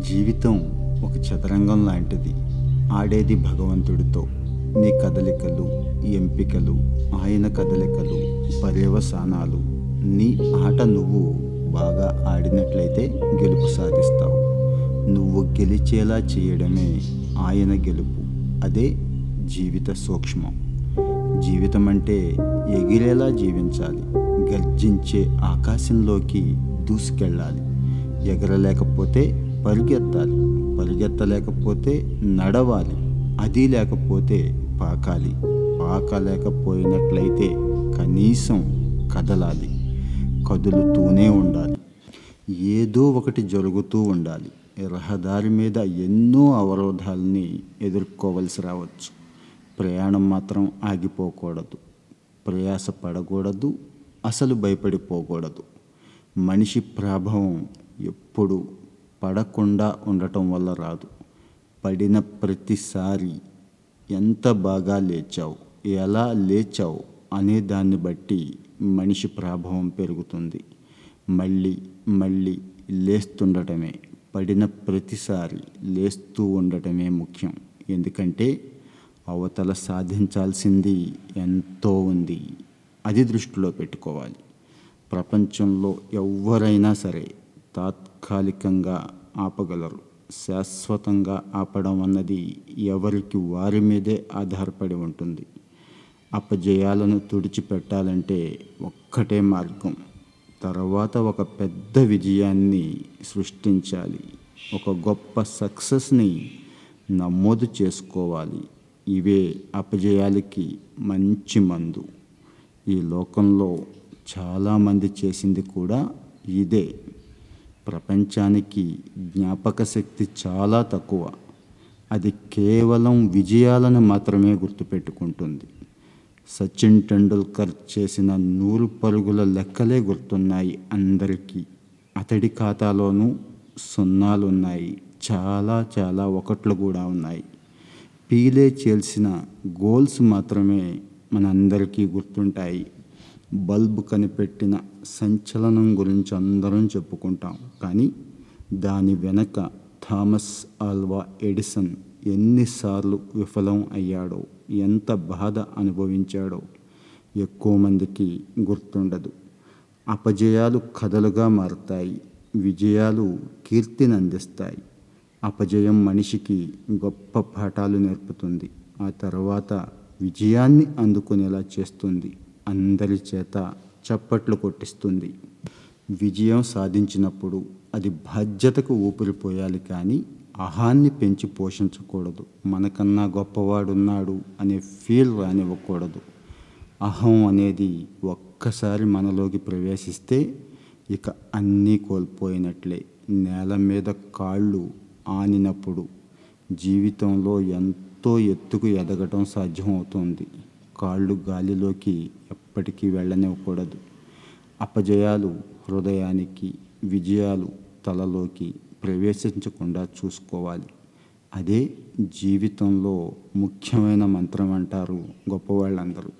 జీవితం ఒక చదరంగం లాంటిది. ఆడేది భగవంతుడితో. నీ కదలికలు ఎంపికలు ఆయన కదలికలు పర్యవసానాలు. నీ ఆట నువ్వు బాగా ఆడినట్లయితే గెలుపు సాధిస్తావు. నువ్వు గెలిచేలా చేయడమే ఆయన గెలుపు. అదే జీవిత సూక్ష్మం. జీవితం అంటే ఎగిరేలా జీవించాలి. గర్జించే ఆకాశంలోకి దూసుకెళ్ళాలి. ఎగరలేకపోతే పరిగెత్తాలి. పరిగెత్తలేకపోతే నడవాలి. అది లేకపోతే పాకాలి. పాకలేకపోయినట్లయితే కనీసం కదలాలి. కదులుతూనే ఉండాలి. ఏదో ఒకటి జరుగుతూ ఉండాలి. రహదారి మీద ఎన్నో అవరోధాలని ఎదుర్కోవలసి రావచ్చు. ప్రయాణం మాత్రం ఆగిపోకూడదు. ప్రయాస పడకూడదు. అసలు భయపడిపోకూడదు. మనిషి ప్రభావం ఎప్పుడు పడకుండా ఉండటం వల్ల రాదు. పడిన ప్రతిసారి ఎంత బాగా లేచావు ఎలా లేచావు అనే దాన్ని బట్టి మనిషి ప్రభావం పెరుగుతుంది. మళ్ళీ మళ్ళీ లేస్తుండటమే పడిన ప్రతిసారి లేస్తూ ఉండటమే ముఖ్యం. ఎందుకంటే అవతల సాధించాల్సింది ఎంతో ఉంది. అది దృష్టిలో పెట్టుకోవాలి. ప్రపంచంలో ఎవరైనా సరే తాత్కాలికంగా ఆపగలరు. శాశ్వతంగా ఆపడం అన్నది ఎవరికి వారి మీదే ఆధారపడి ఉంటుంది. అపజయాలను తుడిచిపెట్టాలంటే ఒక్కటే మార్గం. తర్వాత ఒక పెద్ద విజయాన్ని సృష్టించాలి. ఒక గొప్ప సక్సెస్ని నమోదు చేసుకోవాలి. ఇవే అపజయాలకి మంచి మందు. ఈ లోకంలో చాలామంది చేసింది కూడా ఇదే. ప్రపంచానికి జ్ఞాపక శక్తి చాలా తక్కువ. అది కేవలం విజయాలను మాత్రమే గుర్తుపెట్టుకుంటుంది. సచిన్ టెండూల్కర్ చేసిన నూరు పరుగుల లెక్కలే గుర్తున్నాయి అందరికీ. అతడి ఖాతాలోనూ సున్నాలు ఉన్నాయి చాలా చాలా ఒకట్లు కూడా ఉన్నాయి. పీలే చేల్సిన గోల్స్ మాత్రమే మనందరికీ గుర్తుంటాయి. బల్బ్ కనిపెట్టిన సంచలనం గురించి అందరం చెప్పుకుంటాం. కానీ దాని వెనక థామస్ ఆల్వా ఎడిసన్ ఎన్నిసార్లు విఫలం అయ్యాడో ఎంత బాధ అనుభవించాడో ఎక్కువ మందికి గుర్తుండదు. అపజయాలు కథలుగా మారుతాయి విజయాలు కీర్తిని అందిస్తాయి. అపజయం మనిషికి గొప్ప పాఠాలు నేర్పుతుంది ఆ తర్వాత విజయాన్ని అందుకునేలా చేస్తుంది. అందరి చేత చప్పట్లు కొట్టిస్తుంది. విజయం సాధించినప్పుడు అది బాధ్యతకు ఊపిరిపోయాలి కానీ అహాన్ని పెంచి పోషించకూడదు. మనకన్నా గొప్పవాడున్నాడు అనే ఫీల్ రానివ్వకూడదు. అహం అనేది ఒక్కసారి మనలోకి ప్రవేశిస్తే ఇక అన్నీ కోల్పోయినట్లే. నేల మీద కాళ్ళు ఆనినప్పుడు జీవితంలో ఎంతో ఎత్తుకు ఎదగటం సాధ్యమవుతుంది. కాళ్ళు గాలిలోకి ఎప్పటికీ వెళ్ళనివ్వకూడదు. అపజయాలు హృదయానికి విజయాలు తలలోకి ప్రవేశించకుండా చూసుకోవాలి. అదే జీవితంలో ముఖ్యమైన మంత్రం అంటారు గొప్పవాళ్ళందరూ.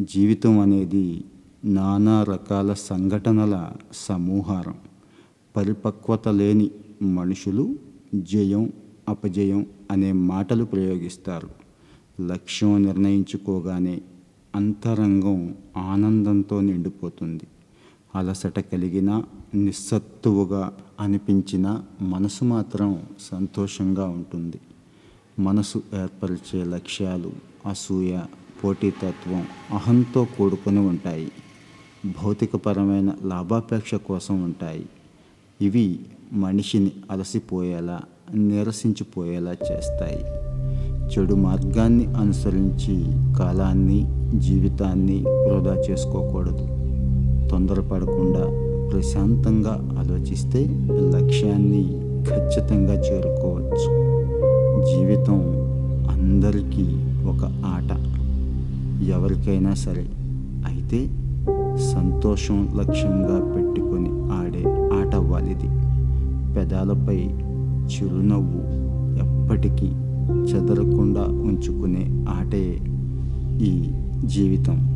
జీవితం అనేది నానా రకాల సంఘటనల సమూహారం. పరిపక్వత లేని మనుషులు జయం అపజయం అనే మాటలు ప్రయోగిస్తారు. లక్ష్యం నిర్ణయించుకోగానే అంతరంగం ఆనందంతో నిండిపోతుంది. అలసట కలిగిన నిస్సత్తువుగా అనిపించిన మనసు మాత్రం సంతోషంగా ఉంటుంది. మనసు ఏర్పరిచే లక్ష్యాలు అసూయ పోటీతత్వం అహంతో కూడుకొని ఉంటాయి. భౌతికపరమైన లాభాపేక్ష కోసం ఉంటాయి. ఇవి మనిషిని అలసిపోయేలా నిరసించిపోయేలా చేస్తాయి. చెడు మార్గాన్ని అనుసరించి కాలాన్ని జీవితాన్ని వృధా చేసుకోకూడదు. తొందరపడకుండా ప్రశాంతంగా ఆలోచిస్తే లక్ష్యాన్ని ఖచ్చితంగా చేరుకోవచ్చు. జీవితం అందరికీ ఒక ఆట. ఎవరికైనా సరే. అయితే సంతోషం లక్ష్యంగా పెట్టుకొని ఆడే ఆట వాళ్ళది. పెదాలపై చిరునవ్వు ఎప్పటికీ చెదరకుండా ఉంచుకునే ఆటే ఈ జీవితం.